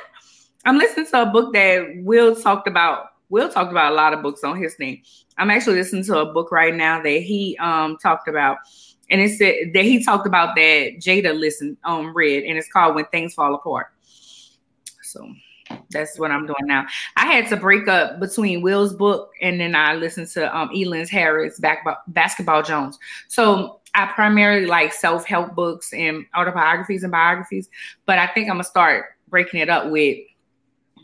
i'm listening to a book that will talked about will talked about a lot of books on his name I'm actually listening to a book right now that he um talked about, and it said that he talked about that Jada listened um read, and it's called When Things Fall Apart. So that's what I'm doing now. I had to break up between Will's book and then I listened to um Elance Harris back Basketball Jones. So I primarily like self-help books and autobiographies and biographies, but I think I'm gonna start breaking it up with,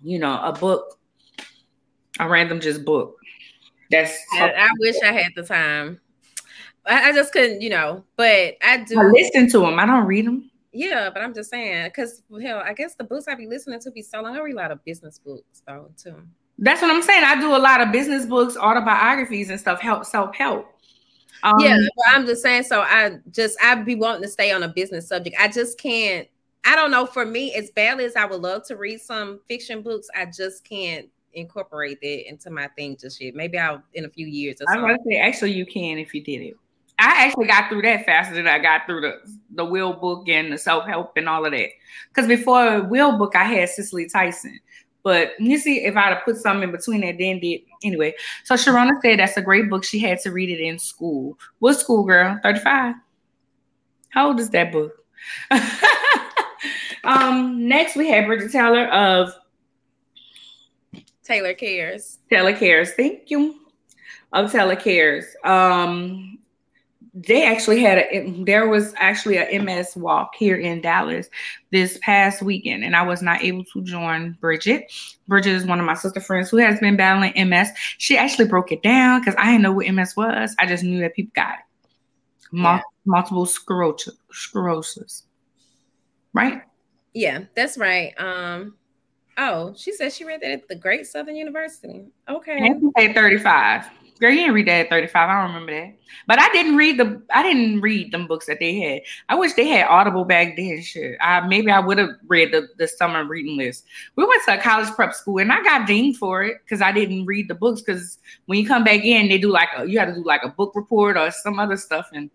you know, a book, a random just book that's I, I wish I had the time. I, I, just couldn't, you know. But I do. I listen to them. I don't read them. Yeah, but I'm just saying because hell, I guess the books I be listening to be so long. I read a lot of business books though too. That's what I'm saying. I do a lot of business books, autobiographies, and stuff. Help, self help. Um, yeah, I'm just saying. So I just I'd be wanting to stay on a business subject. I just can't. I don't know. For me, as badly as I would love to read some fiction books, I just can't incorporate that into my thing just yet. Maybe I'll in a few years. I was to say, actually, you can if you did it. I actually got through that faster than I got through the the will book and the self help and all of that. Because before will book, I had Cicely Tyson. But you see, if I'd have put something in between that, then did anyway. So Sharona said that's a great book. She had to read it in school. What school, girl? 35. How old is that book? um, next we have Bridget Taylor of Taylor Cares. Taylor Cares. Thank you. Of Taylor Cares. Um, they actually had a there was actually a MS walk here in Dallas this past weekend, and I was not able to join Bridget. Bridget is one of my sister friends who has been battling MS. She actually broke it down because I didn't know what MS was. I just knew that people got it. Mul- yeah. Multiple sclerosis, sclerosis, right? Yeah, that's right. Um, oh, she said she read that at the Great Southern University. Okay, she 35. Girl, you didn't read that at 35. I don't remember that. But I didn't read the I didn't read them books that they had. I wish they had Audible back then. Shit. I maybe I would have read the, the summer reading list. We went to a college prep school and I got dinged for it because I didn't read the books. Because when you come back in, they do like a you have to do like a book report or some other stuff. And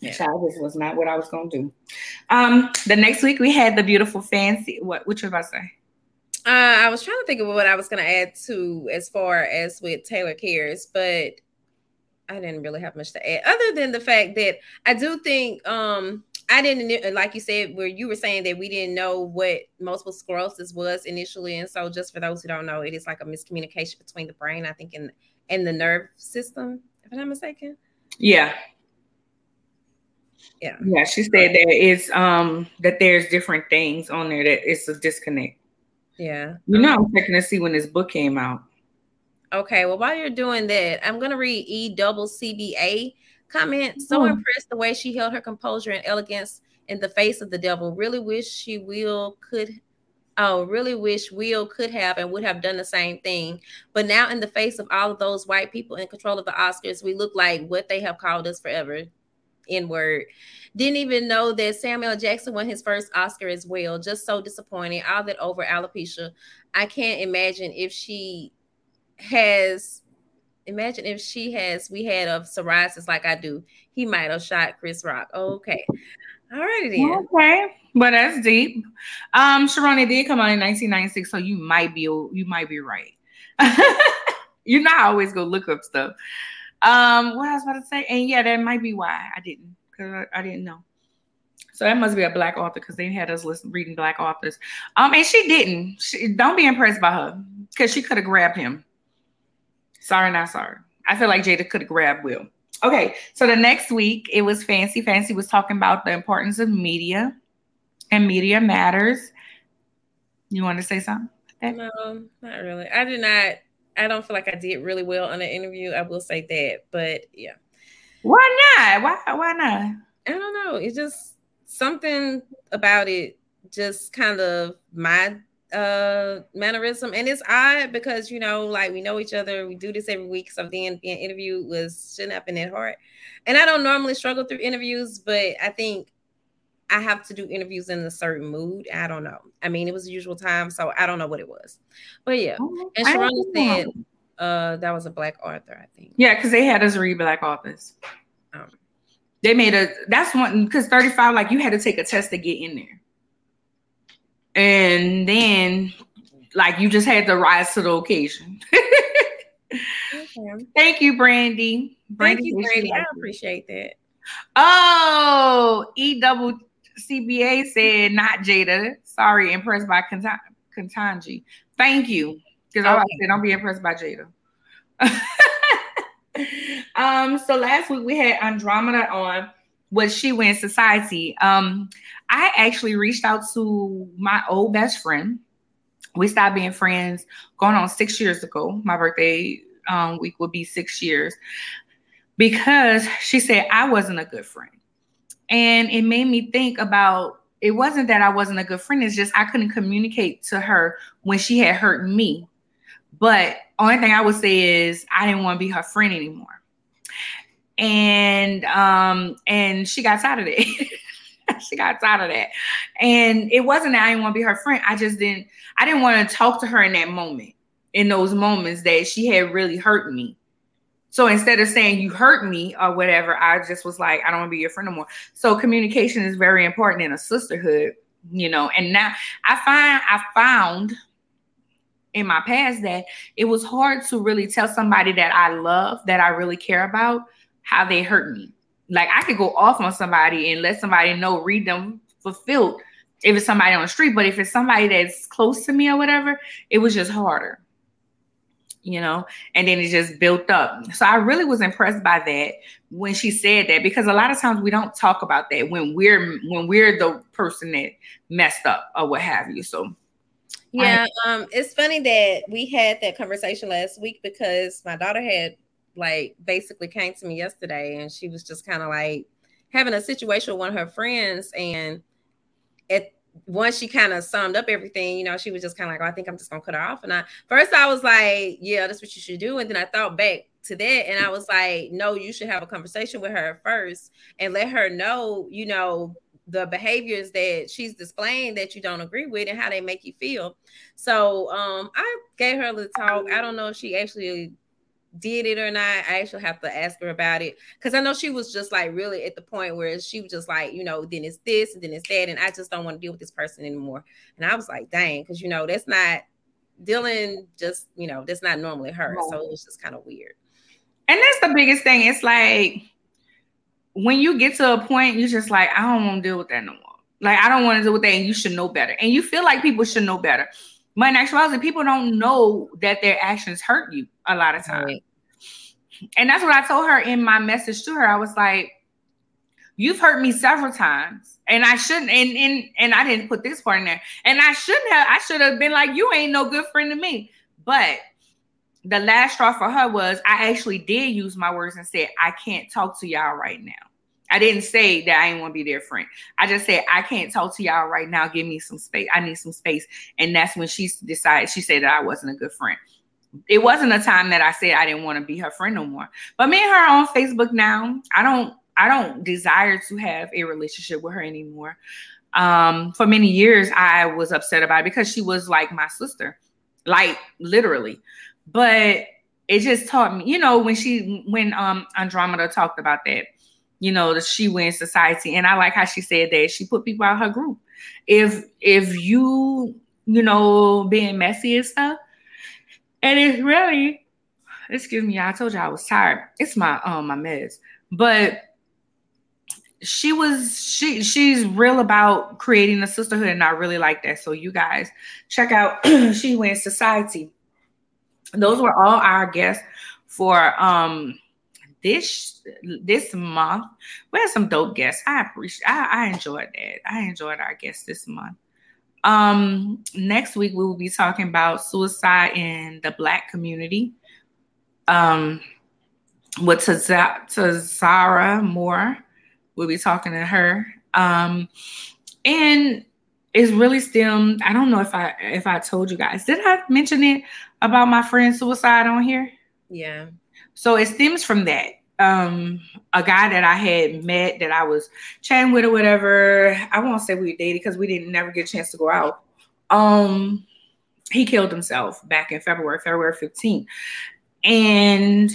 yeah. Child, this was not what I was gonna do. Um, the next week we had the beautiful fancy. What what you about to say? Uh, I was trying to think of what I was going to add to as far as with Taylor Cares, but I didn't really have much to add other than the fact that I do think um I didn't like you said where you were saying that we didn't know what multiple sclerosis was initially, and so just for those who don't know, it is like a miscommunication between the brain, I think, and and the nerve system, if I'm not mistaken. Yeah. Yeah. Yeah. She said that it's um that there's different things on there that it's a disconnect. Yeah. You know, I'm checking to see when this book came out. Okay. Well, while you're doing that, I'm going to read E double CBA comment. So oh. impressed the way she held her composure and elegance in the face of the devil. Really wish she will could. Oh, really wish Will could have and would have done the same thing. But now, in the face of all of those white people in control of the Oscars, we look like what they have called us forever. N word. Didn't even know that Samuel Jackson won his first Oscar as well. Just so disappointing. All that over alopecia. I can't imagine if she has. Imagine if she has. We had of psoriasis like I do. He might have shot Chris Rock. Okay. All righty then. Okay. But that's deep. Um, Sharona did come out in 1996, so you might be you might be right. You're not always gonna look up stuff. Um, what I was about to say, and yeah, that might be why I didn't, because I, I, didn't know. So that must be a black author because they had us listen reading black authors. Um, and she didn't. She, don't be impressed by her because she could have grabbed him. Sorry, not sorry. I feel like Jada could have grabbed Will. Okay, so the next week it was Fancy. Fancy was talking about the importance of media and media matters. You want to say something? No, not really. I did not I don't feel like I did really well on the interview. I will say that, but yeah. Why not? Why why not? I don't know. It's just something about it just kind of my uh mannerism and it's odd because you know like we know each other we do this every week so then being interviewed was shouldn't have been that hard and i don't normally struggle through interviews but i think I have to do interviews in a certain mood. I don't know. I mean, it was the usual time, so I don't know what it was. But yeah. Oh, and Sharona said uh that was a black author, I think. Yeah, because they had us read black authors. Um, they made a that's one because 35, like you had to take a test to get in there. And then like you just had to rise to the occasion. okay. Thank you, Brandy. Brandy Thank you, Brandy. I appreciate that. Oh, E double CBA said not Jada. Sorry, impressed by Ketanji. Thank you. Because okay. I said don't be impressed by Jada. um, so last week we had Andromeda on what She Wins Society. Um, I actually reached out to my old best friend. We stopped being friends going on six years ago. My birthday um, week would be six years because she said I wasn't a good friend. And it made me think about it wasn't that I wasn't a good friend, it's just I couldn't communicate to her when she had hurt me. But only thing I would say is I didn't want to be her friend anymore. And um and she got tired of it. she got tired of that. And it wasn't that I didn't want to be her friend. I just didn't, I didn't want to talk to her in that moment, in those moments that she had really hurt me. So instead of saying you hurt me or whatever, I just was like, I don't want to be your friend no more. So communication is very important in a sisterhood, you know. And now I find I found in my past that it was hard to really tell somebody that I love, that I really care about, how they hurt me. Like I could go off on somebody and let somebody know, read them fulfilled if it's somebody on the street. But if it's somebody that's close to me or whatever, it was just harder you know, and then it just built up. So I really was impressed by that when she said that because a lot of times we don't talk about that when we're when we're the person that messed up or what have you. So yeah, I, um, it's funny that we had that conversation last week because my daughter had like basically came to me yesterday and she was just kind of like having a situation with one of her friends and at once she kind of summed up everything, you know, she was just kind of like, oh, I think I'm just gonna cut her off. And I first I was like, yeah, that's what you should do. And then I thought back to that and I was like, no, you should have a conversation with her first and let her know, you know, the behaviors that she's displaying that you don't agree with and how they make you feel. So um I gave her a little talk. I don't know if she actually did it or not. I actually have to ask her about it because I know she was just like really at the point where she was just like, you know, then it's this and then it's that, and I just don't want to deal with this person anymore. And I was like, dang, because you know that's not dealing. Just you know, that's not normally her. So it was just kind of weird. And that's the biggest thing. It's like when you get to a point, you're just like, I don't want to deal with that no more. Like I don't want to deal with that, and you should know better. And you feel like people should know better. But in actuality, people don't know that their actions hurt you a lot of times. Right. And that's what I told her in my message to her. I was like, You've hurt me several times. And I shouldn't, and and and I didn't put this part in there. And I shouldn't have, I should have been like, you ain't no good friend to me. But the last straw for her was I actually did use my words and said, I can't talk to y'all right now. I didn't say that I didn't want to be their friend. I just said I can't talk to y'all right now. Give me some space. I need some space. And that's when she decided she said that I wasn't a good friend. It wasn't a time that I said I didn't want to be her friend no more. But me and her on Facebook now. I don't I don't desire to have a relationship with her anymore. Um, for many years I was upset about it because she was like my sister, like literally. But it just taught me, you know, when she when um Andromeda talked about that you know, the she wins society. And I like how she said that she put people out her group. If if you, you know, being messy and stuff, and it's really, excuse me, I told you I was tired. It's my um my meds. But she was she she's real about creating a sisterhood and I really like that. So you guys check out She Wins Society. Those were all our guests for um this this month we had some dope guests. I appreciate I, I enjoyed that. I enjoyed our guests this month. Um next week we will be talking about suicide in the black community. Um with Tazara Moore. We'll be talking to her. Um and it's really stemmed. I don't know if I if I told you guys. Did I mention it about my friend suicide on here? Yeah. So it stems from that. Um, a guy that I had met that I was chatting with or whatever. I won't say we dated because we didn't never get a chance to go out. Um, he killed himself back in February, February 15th. And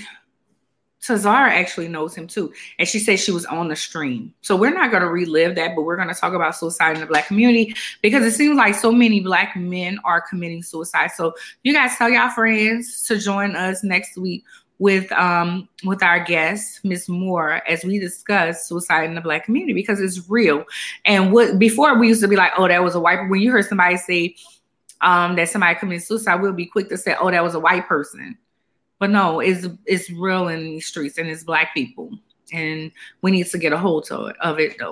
Tazara actually knows him too. And she said she was on the stream. So we're not going to relive that, but we're going to talk about suicide in the black community because it seems like so many black men are committing suicide. So you guys tell y'all friends to join us next week with um with our guest Miss Moore as we discuss suicide in the black community because it's real. And what before we used to be like, oh, that was a white. When you heard somebody say um that somebody committed suicide, we'll be quick to say, oh, that was a white person. But no, it's it's real in these streets and it's black people, and we need to get a hold to of it though.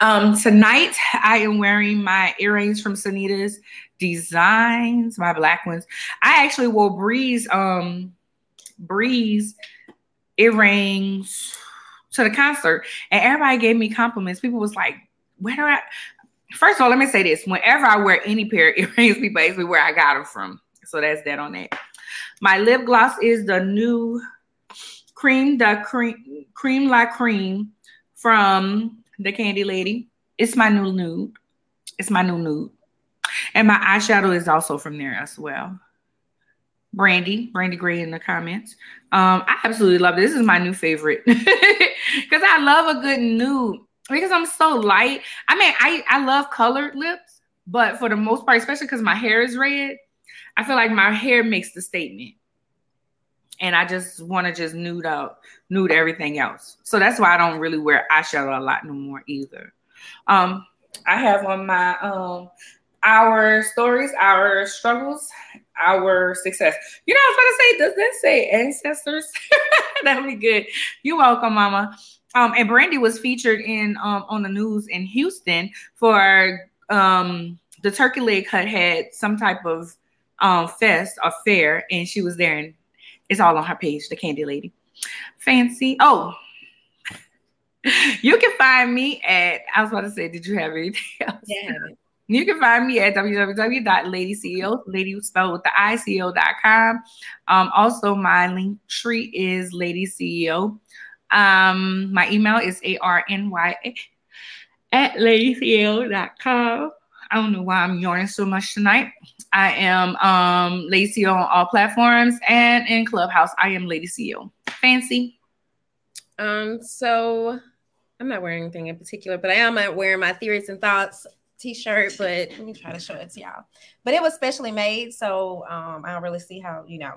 Um, tonight I am wearing my earrings from Sanitas Designs, my black ones. I actually wore Breeze um Breeze earrings to the concert, and everybody gave me compliments. People was like, "Where do I?" First of all, let me say this: whenever I wear any pair of earrings, people ask me where I got them from. So that's that on that. My lip gloss is the new cream, the cream, cream la cream from the Candy Lady. it's my new nude. It's my new nude. And my eyeshadow is also from there as well. Brandy, Brandy Gray in the comments. Um, I absolutely love. This is my new favorite because I love a good nude because I'm so light. I mean, I I love colored lips, but for the most part, especially because my hair is red, I feel like my hair makes the statement, and I just want to just nude out, nude everything else. So that's why I don't really wear eyeshadow a lot no more either. Um, I have on my um our stories, our struggles, our success. You know, I was going to say, does that say ancestors? That'd be good. You're welcome, Mama. Um, and Brandy was featured in um on the news in Houston for um the Turkey Leg Hut had some type of um fest or fair, and she was there, and it's all on her page, the Candy Lady. Fancy. Oh, you can find me at. I was about to say, did you have anything else? Yeah. You can find me at www.ladyceo, lady spelled with the ICO.com. Um, also, my link tree is Lady CEO. Um, my email is A-R-N-Y at ladyceo.com. I don't know why I'm yawning so much tonight. I am um, Lady CEO on all platforms and in Clubhouse, I am Lady CEO. Fancy. Um, so I'm not wearing anything in particular, but I am at wearing my theories and thoughts t-shirt, but let me try to show it to y'all. But it was specially made, so um, I don't really see how you know.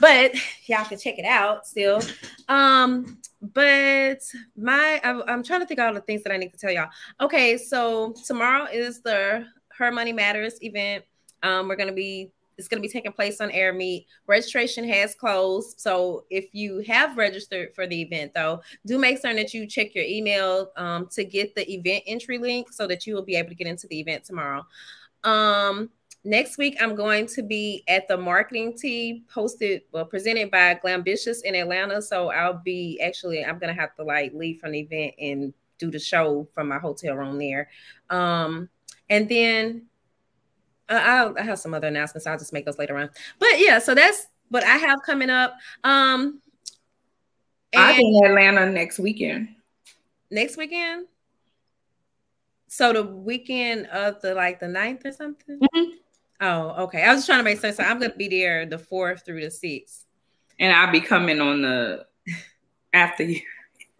But y'all can check it out still. Um, but my I'm, I'm trying to think of all the things that I need to tell y'all. Okay, so tomorrow is the Her Money Matters event. Um, we're gonna be it's going to be taking place on Airmeet. Registration has closed. So if you have registered for the event, though, do make certain that you check your email um, to get the event entry link so that you will be able to get into the event tomorrow. Um, next week, I'm going to be at the marketing tea posted, well, presented by Glambitious in Atlanta. So I'll be actually, I'm going to have to like leave from the event and do the show from my hotel room there. Um, and then I'll, I have some other announcements. I'll just make those later on. But yeah, so that's what I have coming up. Um, I'll be in Atlanta next weekend. Next weekend. So the weekend of the like the 9th or something. Mm-hmm. Oh, okay. I was just trying to make sense. So I'm gonna be there the fourth through the sixth. And I'll be coming on the after you.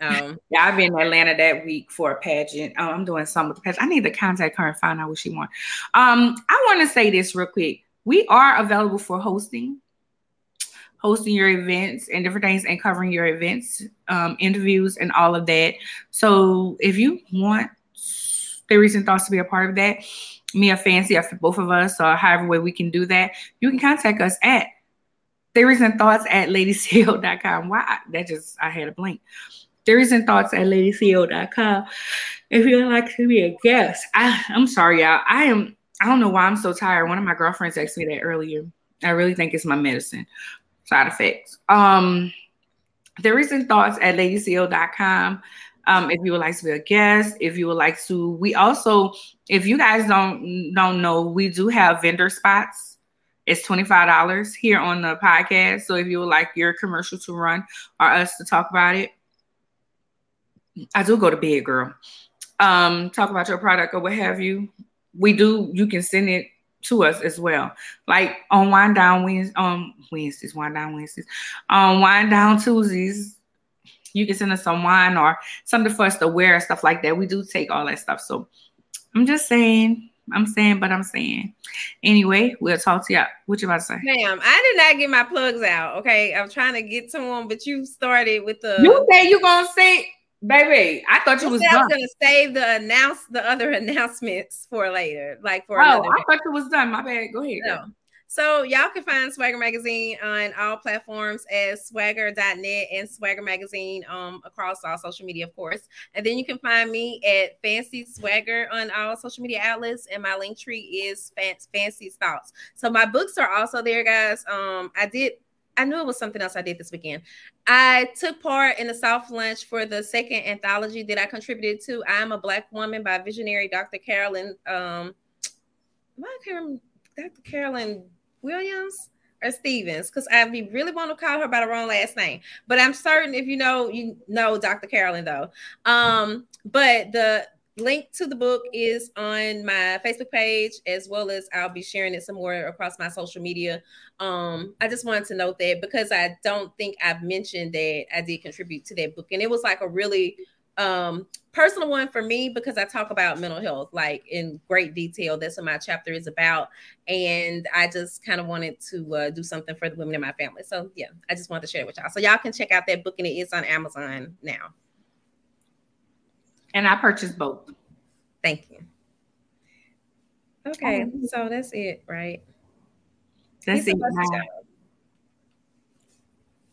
Um, yeah, I've been in Atlanta that week for a pageant. Oh, I'm doing something with the pageant. I need to contact her and find out what she wants. Um, I want to say this real quick. We are available for hosting, hosting your events and different things, and covering your events, um, interviews, and all of that. So if you want theories and thoughts to be a part of that, me or Fancy, both of us, or however way we can do that, you can contact us at theories and thoughts at ladyceo.com. Why? That just I had a blank theories and thoughts at ladyceo.com if you'd like to be a guest. I, I'm sorry, y'all. I am, I don't know why I'm so tired. One of my girlfriends asked me that earlier. I really think it's my medicine side effects. Um, theories thoughts at ladyceo.com. Um, if you would like to be a guest, if you would like to, we also, if you guys don't don't know, we do have vendor spots. It's $25 here on the podcast. So if you would like your commercial to run or us to talk about it, I do go to bed, girl. Um, talk about your product or what have you. We do. You can send it to us as well. Like on Wind Down Wednesdays, um, Wednesdays, Wind Down Wednesdays, on um, Wind Down Tuesdays, you can send us some wine or something for us to wear, stuff like that. We do take all that stuff. So I'm just saying, I'm saying, but I'm saying. Anyway, we'll talk to you. What you about to say? Ma'am, I did not get my plugs out. Okay, I'm trying to get to them, but you started with the. You say you gonna say Baby, I thought you was, I was gonna save the announce the other announcements for later, like for. Oh, I thought it was done. My bad. Go ahead. No. So y'all can find Swagger Magazine on all platforms as swagger.net and Swagger Magazine um across all social media, of course. And then you can find me at Fancy Swagger on all social media outlets, and my link tree is Fancy Thoughts. So my books are also there, guys. Um, I did I knew it was something else I did this weekend. I took part in the South Lunch for the second anthology that I contributed to. I'm a Black Woman by visionary Dr. Carolyn. Um, I Dr. Carolyn Williams or Stevens because I really want to call her by the wrong last name. But I'm certain if you know, you know Dr. Carolyn though. Um, but the link to the book is on my Facebook page, as well as I'll be sharing it some more across my social media. Um, I just wanted to note that because I don't think I've mentioned that I did contribute to that book, and it was like a really um personal one for me because I talk about mental health like in great detail. That's what my chapter is about. And I just kind of wanted to uh, do something for the women in my family. So yeah, I just wanted to share it with y'all. So y'all can check out that book and it is on Amazon now. And I purchased both. Thank you. Okay, oh. so that's it, right? That's it.